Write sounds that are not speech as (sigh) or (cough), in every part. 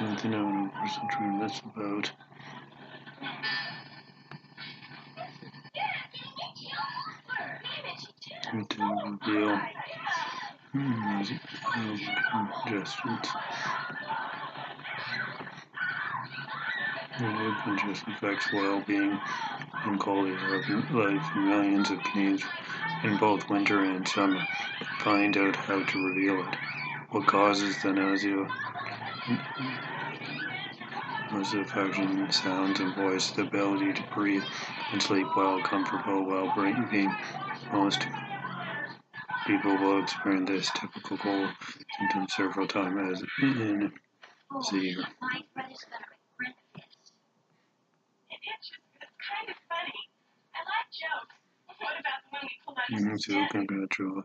Nothing on person trying that's about. To reveal hmm, adjustments. just affects well-being and quality of life in millions of Canadians in both winter and summer. Find out how to reveal it. What causes the nausea? Was the function, sounds, and voice, the ability to breathe and sleep well, comfortable while breathing. Most people will experience this typical cold symptom several times as in the year. Mm-hmm, congratulations.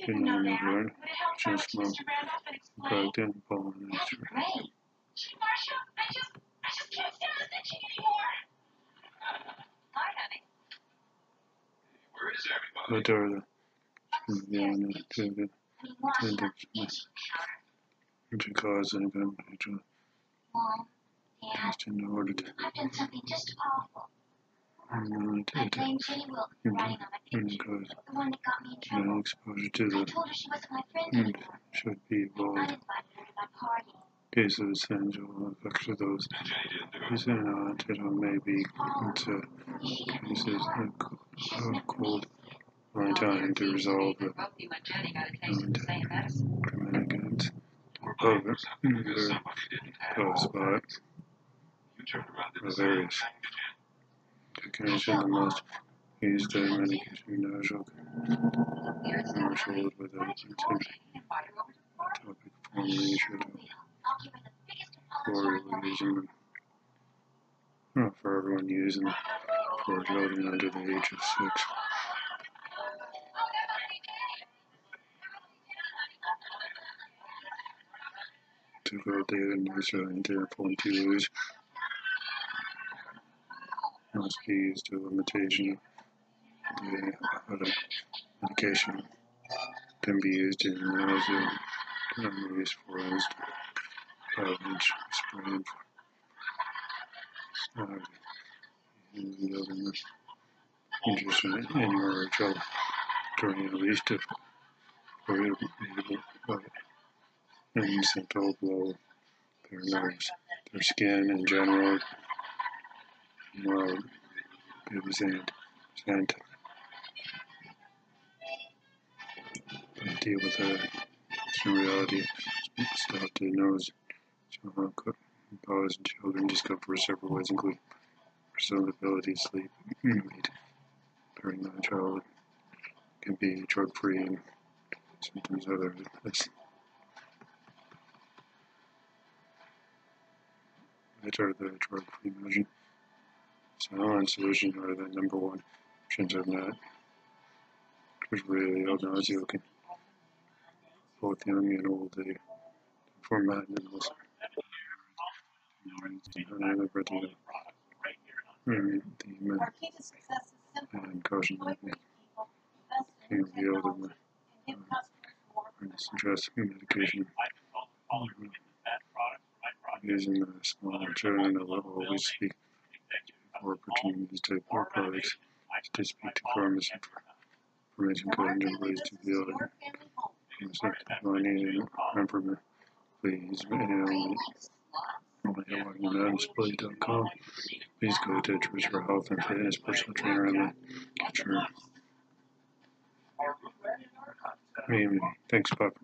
pheromone affecting situation television phenomenon just more product and pollen What are the yeah, to the to the to cause an event to just in order. To I've done something just awful. And it, it, Wilson, riding on because the one that got me in trouble. exposure to the I told her she wasn't my friend anymore. should be avoided. Case of essential effects of those who not it. may be into cases of cold my time to resolve the criminal it caused by various medication the most. Used medication nasal commercial without intention topic formulation for using well, for everyone using for children under the age of six. To go data and user and therefore to use be used to limitation the medication can be used in nausea remedies for instance average spraying for in interest in your trouble during at least a and central blow their nerves, their skin in general well, represent present deal with uh, the reality start to nose so how cause children discover several ways including personal ability sleep. Weight (clears throat) during the child can be drug free and symptoms other this that are the drug free measure Silent solution are the number one options of really, all nausea can both young and old, they format animals. Another brother, mm-hmm. the uh, and caution can reveal them suggest medication. Using the smaller children will always speak opportunities to more products to farmers information and ways to the other. Concept finding remember please mail display.com. Please go to Choice for Health and Fitness Personal Trainer and your Maybe. Thanks, Papa.